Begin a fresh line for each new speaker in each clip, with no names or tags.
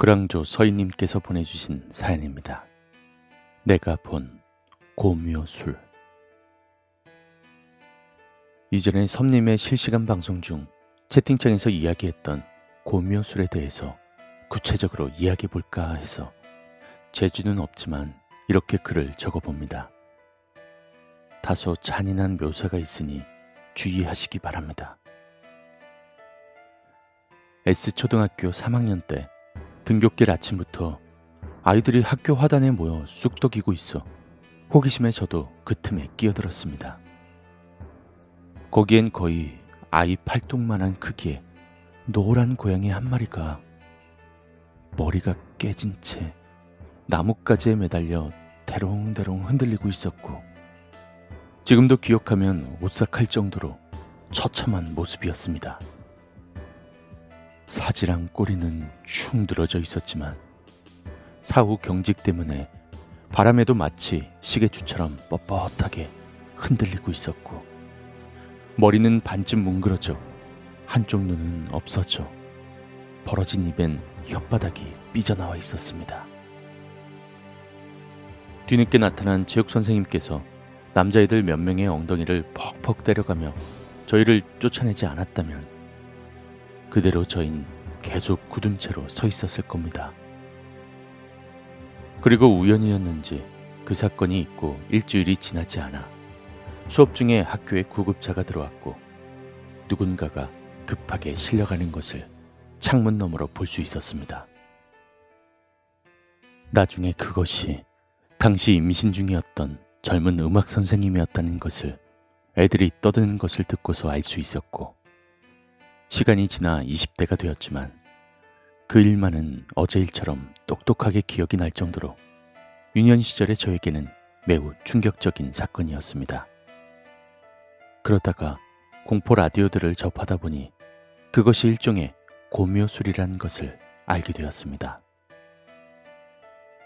그랑조 서희님께서 보내주신 사연입니다. 내가 본 고묘술 이전에 섬님의 실시간 방송 중 채팅창에서 이야기했던 고묘술에 대해서 구체적으로 이야기해 볼까 해서 재주는 없지만 이렇게 글을 적어봅니다. 다소 잔인한 묘사가 있으니 주의하시기 바랍니다. S초등학교 3학년 때 등굣길 아침부터 아이들이 학교 화단에 모여 쑥덕이고 있어 호기심에 저도 그 틈에 끼어들었습니다. 거기엔 거의 아이 팔뚝만한 크기의 노란 고양이 한 마리가 머리가 깨진 채 나뭇가지에 매달려 대롱대롱 흔들리고 있었고 지금도 기억하면 오싹할 정도로 처참한 모습이었습니다. 사지랑 꼬리는 축 늘어져 있었지만 사후 경직 때문에 바람에도 마치 시계추처럼 뻣뻣하게 흔들리고 있었고 머리는 반쯤 뭉그러져 한쪽 눈은 없어져 벌어진 입엔 혓바닥이 삐져나와 있었습니다. 뒤늦게 나타난 체육 선생님께서 남자애들 몇 명의 엉덩이를 퍽퍽 때려가며 저희를 쫓아내지 않았다면 그대로 저흰 계속 굳은 채로 서 있었을 겁니다. 그리고 우연이었는지 그 사건이 있고 일주일이 지나지 않아 수업 중에 학교에 구급차가 들어왔고 누군가가 급하게 실려가는 것을 창문 너머로 볼 수 있었습니다. 나중에 그것이 당시 임신 중이었던 젊은 음악 선생님이었다는 것을 애들이 떠드는 것을 듣고서 알 수 있었고 시간이 지나 20대가 되었지만 그 일만은 어제 일처럼 똑똑하게 기억이 날 정도로 유년 시절의 저에게는 매우 충격적인 사건이었습니다. 그러다가 공포 라디오들을 접하다 보니 그것이 일종의 고묘술이라는 것을 알게 되었습니다.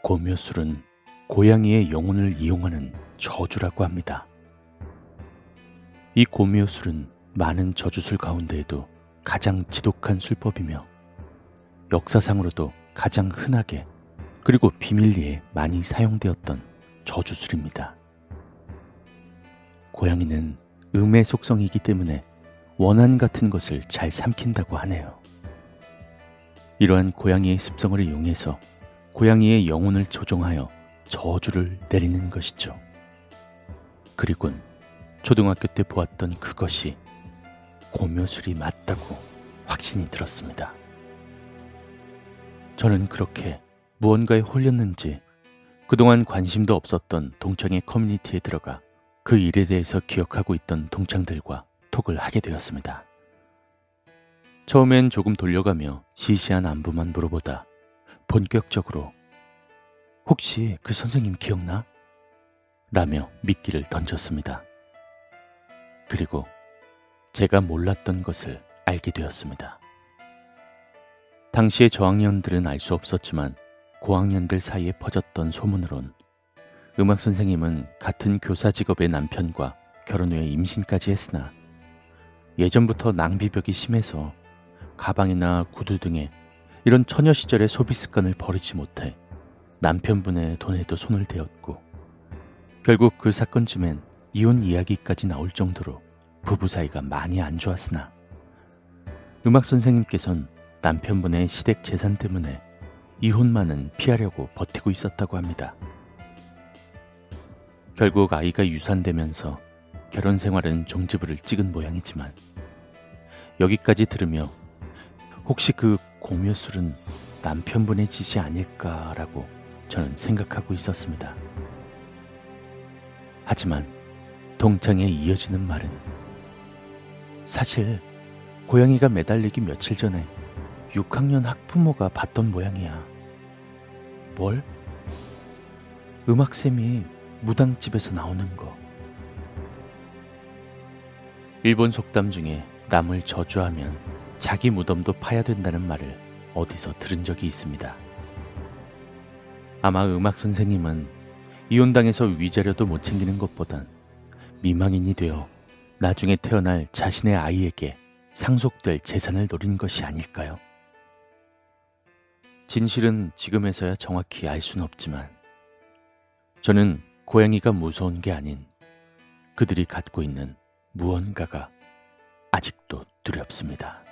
고묘술은 고양이의 영혼을 이용하는 저주라고 합니다. 이 고묘술은 많은 저주술 가운데에도 가장 지독한 술법이며 역사상으로도 가장 흔하게 그리고 비밀리에 많이 사용되었던 저주술입니다. 고양이는 음의 속성이기 때문에 원한 같은 것을 잘 삼킨다고 하네요. 이러한 고양이의 습성을 이용해서 고양이의 영혼을 조종하여 저주를 내리는 것이죠. 그리곤 초등학교 때 보았던 그것이 고묘술이 맞다고 확신이 들었습니다. 저는 그렇게 무언가에 홀렸는지 그동안 관심도 없었던 동창의 커뮤니티에 들어가 그 일에 대해서 기억하고 있던 동창들과 톡을 하게 되었습니다. 처음엔 조금 돌려가며 시시한 안부만 물어보다 본격적으로 혹시 그 선생님 기억나? 라며 미끼를 던졌습니다. 그리고 제가 몰랐던 것을 알게 되었습니다. 당시의 저학년들은 알 수 없었지만 고학년들 사이에 퍼졌던 소문으론 음악 선생님은 같은 교사 직업의 남편과 결혼 후에 임신까지 했으나 예전부터 낭비벽이 심해서 가방이나 구두 등의 이런 처녀 시절의 소비 습관을 버리지 못해 남편분의 돈에도 손을 대었고 결국 그 사건쯤엔 이혼 이야기까지 나올 정도로 부부 사이가 많이 안 좋았으나 음악 선생님께선 남편분의 시댁 재산 때문에 이혼만은 피하려고 버티고 있었다고 합니다. 결국 아이가 유산되면서 결혼 생활은 종지부를 찍은 모양이지만 여기까지 들으며 혹시 그 공묘술은 남편분의 짓이 아닐까라고 저는 생각하고 있었습니다. 하지만 동창에 이어지는 말은 사실 고양이가 매달리기 며칠 전에 6학년 학부모가 봤던 모양이야. 뭘? 음악쌤이 무당집에서 나오는 거. 일본 속담 중에 남을 저주하면 자기 무덤도 파야 된다는 말을 어디서 들은 적이 있습니다. 아마 음악 선생님은 이혼당해서 위자료도 못 챙기는 것보단 미망인이 되어 나중에 태어날 자신의 아이에게 상속될 재산을 노린 것이 아닐까요? 진실은 지금에서야 정확히 알 수는 없지만 저는 고양이가 무서운 게 아닌 그들이 갖고 있는 무언가가 아직도 두렵습니다.